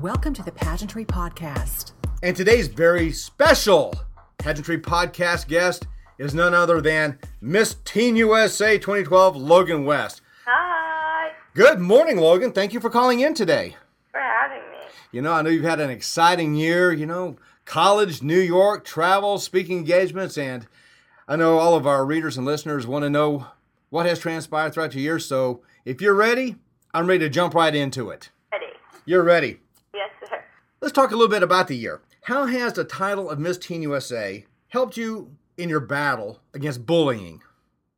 Welcome to the Pageantry Podcast. And today's very special Pageantry Podcast guest is none other than Miss Teen USA 2012, Logan West. Hi. Good morning, Logan. Thank you for calling in today. For having me. You know, I know you've had an exciting year, you know, college, New York, travel, speaking engagements, and I know all of our readers and listeners want to know what has transpired throughout the year. So if you're ready, I'm ready to jump right into it. Ready. You're ready. Let's talk a little bit about the year. How has the title of Miss Teen USA helped you in your battle against bullying?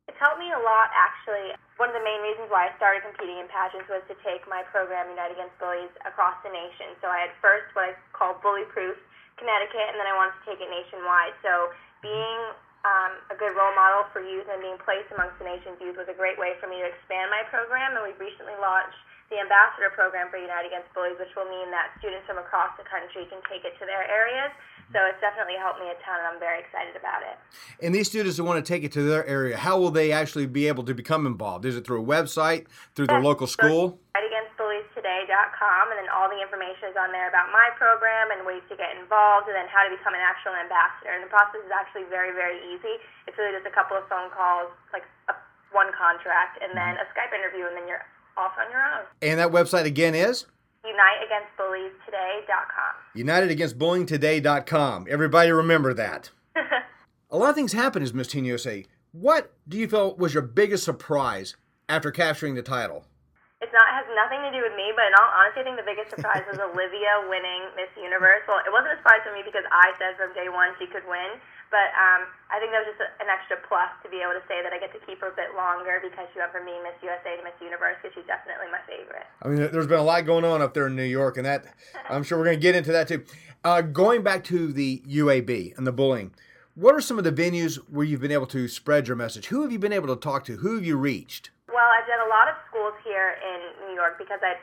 It's helped me a lot, actually. One of the main reasons why I started competing in pageants was to take my program, Unite Against Bullies, across the nation. So I had first what I called Bully Proof Connecticut, and then I wanted to take it nationwide. So being um, a good role model for youth and being placed amongst the nation's youth was a great way for me to expand my program. And we've recently launched the ambassador program for Unite Against Bullies, which will mean that students from across the country can take it to their areas. So it's definitely helped me a ton, and I'm very excited about it. And these students who want to take it to their area, how will they actually be able to become involved? Is it through a website, through their local school? UniteAgainstBulliesToday.com, and then all the information is on there about my program and ways to get involved, and then how to become an actual ambassador. And the process is actually very, very easy. It's really just a couple of phone calls, like a, one contract, and then mm-hmm. a Skype interview, and then you're off on your own. And that website again is UniteAgainstBulliesToday.com. UnitedAgainstBullyingToday.com. Everybody remember that. a lot of things happen as Miss Teen USA. What do you feel was your biggest surprise after capturing the title? It's not has nothing to do with me, but in all honesty, I think the biggest surprise was Olivia winning Miss Universe. Well, it wasn't a surprise to me because I said from day one she could win, but um, I think that was just a, an extra plus to be able to say that I get to keep her a bit longer because she went from being Miss USA to Miss Universe because she's definitely my favorite. I mean, there's been a lot going on up there in New York, and that I'm sure we're going to get into that too. Uh, going back to the UAB and the bullying, what are some of the venues where you've been able to spread your message? Who have you been able to talk to? Who have you reached? Well, I've done a lot of schools here in New York because I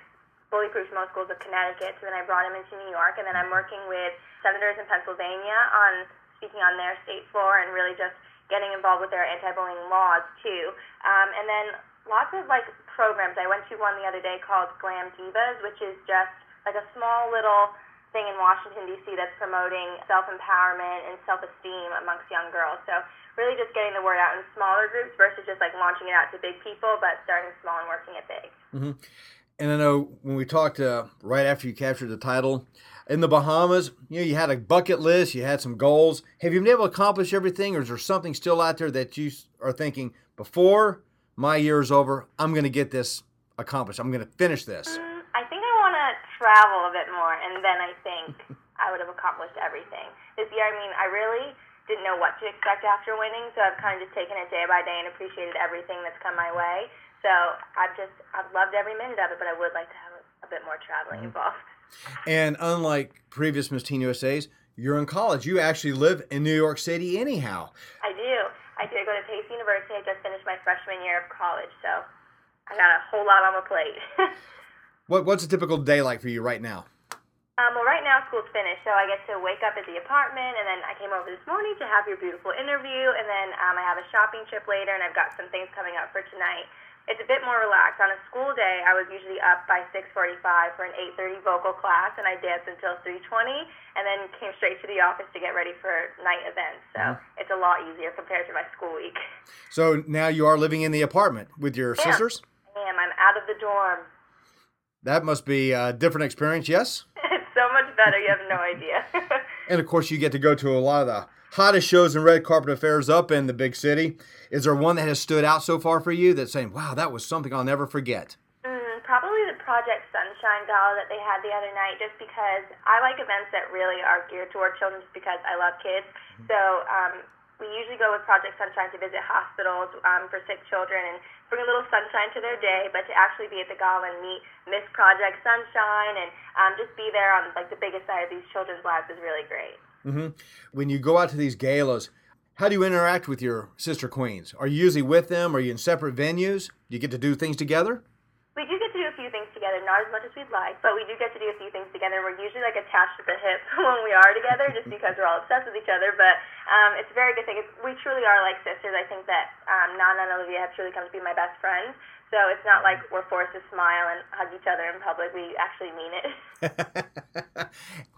bully proofed most schools of Connecticut, so then I brought them into New York, and then I'm working with senators in Pennsylvania on speaking on their state floor and really just getting involved with their anti-bullying laws too. Um, and then lots of like programs. I went to one the other day called Glam Divas, which is just like a small little thing in Washington D.C. that's promoting self-empowerment and self-esteem amongst young girls. So really just getting the word out in smaller groups versus just like launching it out to big people, but starting small and working it big. Mm-hmm. And I know when we talked uh, right after you captured the title in the Bahamas, you know, you had a bucket list, you had some goals. Have you been able to accomplish everything, or is there something still out there that you are thinking before my year is over, I'm going to get this accomplished? I'm going to finish this. Mm, I think I want to travel a bit more, and then I think I would have accomplished everything. This year, I mean, I really didn't know what to expect after winning, so I've kind of just taken it day by day and appreciated everything that's come my way. So I've just I've loved every minute of it, but I would like to have a, a bit more traveling Mm-hmm. involved. And unlike previous Miss Teen USA's, you're in college. You actually live in New York City anyhow. I do. I do. I go to Pace University. I just finished my freshman year of college, so I got a whole lot on my plate. What What's a typical day like for you right now? Um, well, right now school's finished, so I get to wake up at the apartment, and then I came over this morning to have your beautiful interview, and then um, I have a shopping trip later, and I've got some things coming up for tonight. It's a bit more relaxed. On a school day, I was usually up by 6:45 for an 8:30 vocal class, and I danced until 3:20, and then came straight to the office to get ready for night events. So it's a lot easier compared to my school week. So now you are living in the apartment with your Yeah. sisters. I am. I'm out of the dorm. That must be a different experience, yes? it's so much better. You have no idea. And of course, you get to go to a lot of the hottest shows and red carpet affairs up in the big city. Is there one that has stood out so far for you that's saying, wow, that was something I'll never forget? Mm, probably the Project Sunshine Gala that they had the other night, just because I like events that really are geared toward children, just because I love kids. So um, we usually go with Project Sunshine to visit hospitals um, for sick children and bring a little sunshine to their day. But to actually be at the gala and meet Miss Project Sunshine and um, just be there on like the biggest side of these children's lives is really great. hmm When you go out to these galas, how do you interact with your sister queens? Are you usually with them? Are you in separate venues? Do you get to do things together? We do get to do a few things together, not as much as we'd like, but we do get to do a few things together. We're usually like attached at the hip when we are together, just because we're all obsessed with each other. But um, it's a very good thing. We truly are like sisters. I think that um, Nana and Olivia have truly come to be my best friends. So it's not like we're forced to smile and hug each other in public. We actually mean it.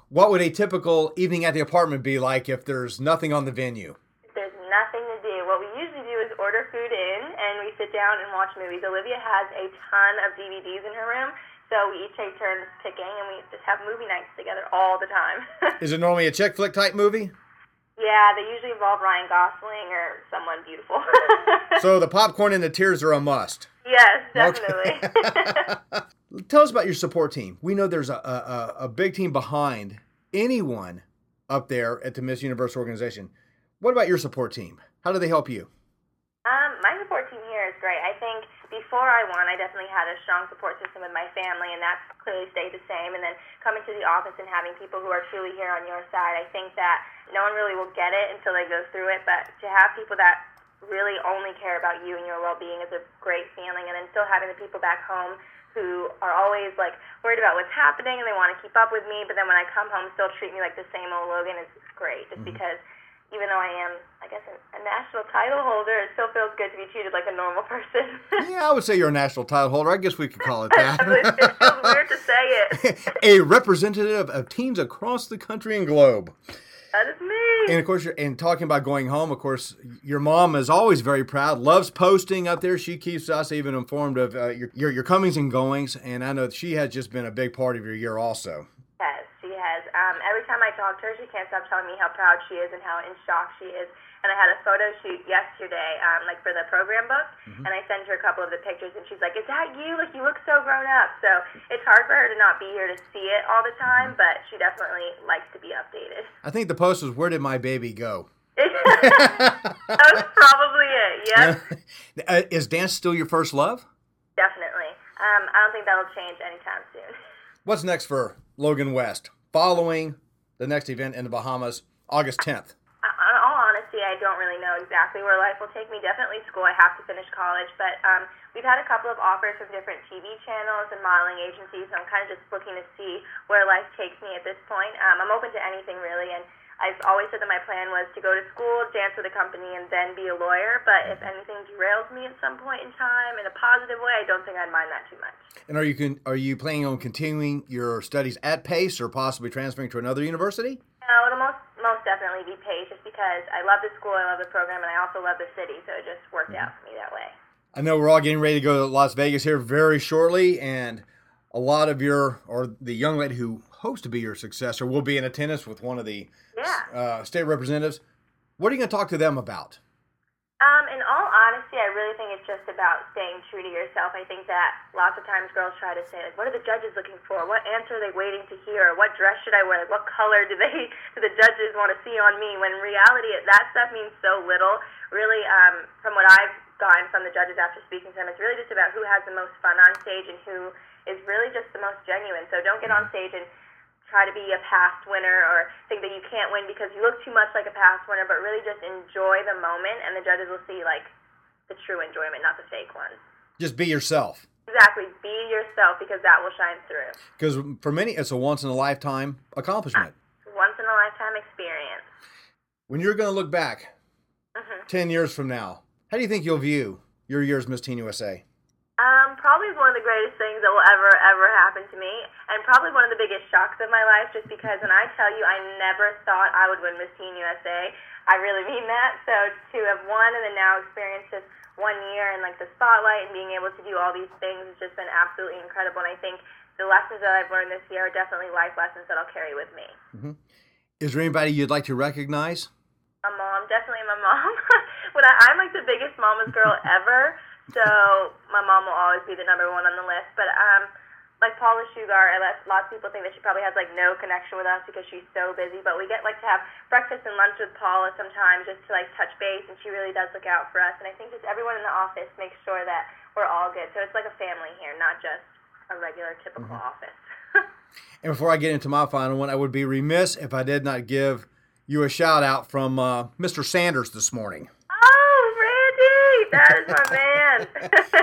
what would a typical evening at the apartment be like if there's nothing on the venue? There's nothing to do. What we usually do is order food in and we sit down and watch movies. Olivia has a ton of DVDs in her room. So we each take turns picking, and we just have movie nights together all the time. Is it normally a chick flick type movie? Yeah, they usually involve Ryan Gosling or someone beautiful. so the popcorn and the tears are a must. Yes, definitely. Okay. Tell us about your support team. We know there's a, a, a big team behind anyone up there at the Miss Universe organization. What about your support team? How do they help you? Um, my support team here is great. I think before I won, I definitely had a strong support system with my family, and that's clearly stayed the same. And then coming to the office and having people who are truly here on your side, I think that no one really will get it until they go through it. But to have people that really only care about you and your well-being is a great feeling. And then still having the people back home who are always like worried about what's happening and they want to keep up with me, but then when I come home, still treat me like the same old Logan is great. Just mm-hmm. because even though I am, I guess, a, national title holder, it still feels good to be treated like a normal person. yeah, I would say you're a national title holder. I guess we could call it that. it feels weird to say it. a representative of teams across the country and globe. That is me. And of course, you're, and talking about going home, of course, your mom is always very proud, loves posting up there. She keeps us even informed of uh, your, your, your comings and goings, and I know she has just been a big part of your year also. Um, every time I talk to her, she can't stop telling me how proud she is and how in shock she is. And I had a photo shoot yesterday, um, like for the program book, mm-hmm. and I sent her a couple of the pictures, and she's like, "Is that you? Like you look so grown up." So it's hard for her to not be here to see it all the time, mm-hmm. but she definitely likes to be updated. I think the post was, "Where did my baby go?" that was probably it. Yep. uh, is dance still your first love? Definitely. Um, I don't think that'll change anytime soon. What's next for Logan West? Following the next event in the Bahamas, August 10th? In all honesty, I don't really know exactly where life will take me. Definitely school. I have to finish college, but um, we've had a couple of offers from different TV channels and modeling agencies. So I'm kind of just looking to see where life takes me at this point. Um, I'm open to anything really, and I've always said that my plan was to go to school, dance with a company, and then be a lawyer. But if anything derails me at some point in time in a positive way, I don't think I'd mind that too much. And are you con- are you planning on continuing your studies at Pace or possibly transferring to another university? No, it'll most most definitely be Pace, just because I love the school, I love the program, and I also love the city. So it just worked mm-hmm. out for me that way. I know we're all getting ready to go to Las Vegas here very shortly, and a lot of your or the young lady who hopes to be your successor will be in attendance with one of the yeah. uh, state representatives. What are you going to talk to them about? Um, in all honesty, I really think it's just about staying true to yourself. I think that lots of times girls try to say, like, what are the judges looking for? What answer are they waiting to hear? What dress should I wear? Like, what color do they do the judges want to see on me? When in reality, that stuff means so little. Really, um, from what I've gotten from the judges after speaking to them, it's really just about who has the most fun on stage and who is really just the most genuine. So don't get on stage and try to be a past winner or think that you can't win because you look too much like a past winner, but really just enjoy the moment, and the judges will see like the true enjoyment, not the fake ones. Just be yourself. Exactly, be yourself because that will shine through. Because for many, it's a once in a lifetime accomplishment. Once in a lifetime experience. When you're going to look back mm-hmm. 10 years from now, how do you think you'll view your years Miss Teen USA? Um, probably one of the greatest things that will ever, ever happen to me, and probably one of the biggest shocks of my life, just because when I tell you I never thought I would win Miss Teen USA, I really mean that. So to have won and then now experience just one year and like the spotlight and being able to do all these things has just been absolutely incredible. And I think the lessons that I've learned this year are definitely life lessons that I'll carry with me. Mm-hmm. Is there anybody you'd like to recognize? My mom, definitely my mom. when I, I'm like the biggest mama's girl ever. So my mom will always be the number one on the list. But um, like Paula Shugart, I let lots of people think that she probably has like no connection with us because she's so busy. But we get like to have breakfast and lunch with Paula sometimes just to like touch base, and she really does look out for us. And I think just everyone in the office makes sure that we're all good. So it's like a family here, not just a regular typical mm-hmm. office. and before I get into my final one, I would be remiss if I did not give you a shout out from uh, Mr. Sanders this morning. Randy, that is my man.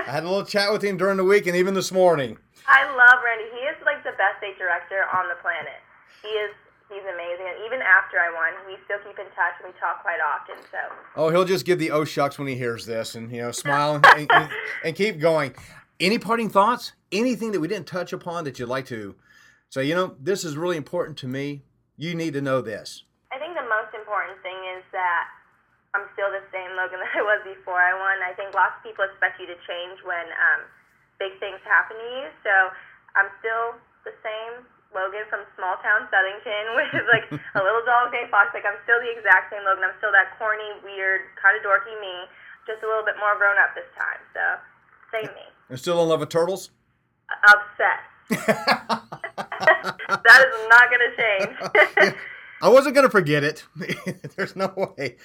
I had a little chat with him during the week and even this morning. I love Randy. He is like the best state director on the planet. He is he's amazing. And even after I won, we still keep in touch and we talk quite often. So. Oh, he'll just give the oh shucks when he hears this, and you know, smile and, and, and, keep going. Any parting thoughts? Anything that we didn't touch upon that you'd like to say, you know, this is really important to me. You need to know this. I think the most important thing is that I'm still the same Logan that I was before I won. I think lots of people expect you to change when um, big things happen to you. So I'm still the same Logan from small town Southington with like a little dog named Fox. Like I'm still the exact same Logan. I'm still that corny, weird, kind of dorky me, just a little bit more grown up this time. So same me. And still in love with turtles? Obsessed. that is not going to change. I wasn't going to forget it. There's no way.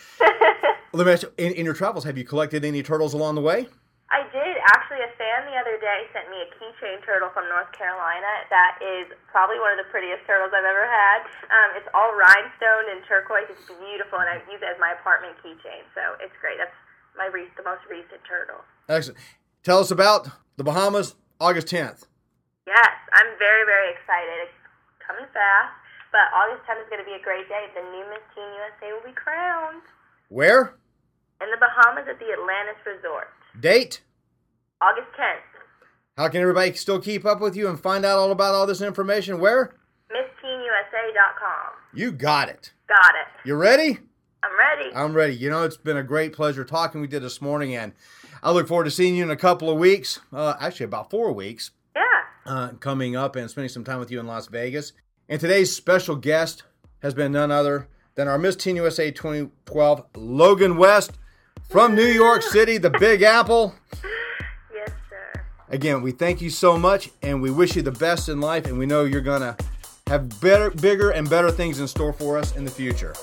Let me ask you, in, in, your travels, have you collected any turtles along the way? I did. Actually, a fan the other day sent me a keychain turtle from North Carolina. That is probably one of the prettiest turtles I've ever had. Um, it's all rhinestone and turquoise. It's beautiful, and I use it as my apartment keychain. So it's great. That's my re- the most recent turtle. Excellent. Tell us about the Bahamas, August 10th. Yes, I'm very, very excited. It's coming fast. But August 10th is going to be a great day. The new Miss Teen USA will be crowned. Where? In the Bahamas at the Atlantis Resort. Date? August 10th. How can everybody still keep up with you and find out all about all this information? Where? MissTeenUSA.com. You got it. Got it. You ready? I'm ready. I'm ready. You know, it's been a great pleasure talking with you this morning, and I look forward to seeing you in a couple of weeks. Uh, actually, about four weeks. Yeah. Uh, coming up and spending some time with you in Las Vegas. And today's special guest has been none other than our Miss Teen USA 2012, Logan West from New York City, the Big Apple. Yes, sir. Again, we thank you so much and we wish you the best in life, and we know you're going to have better, bigger, and better things in store for us in the future.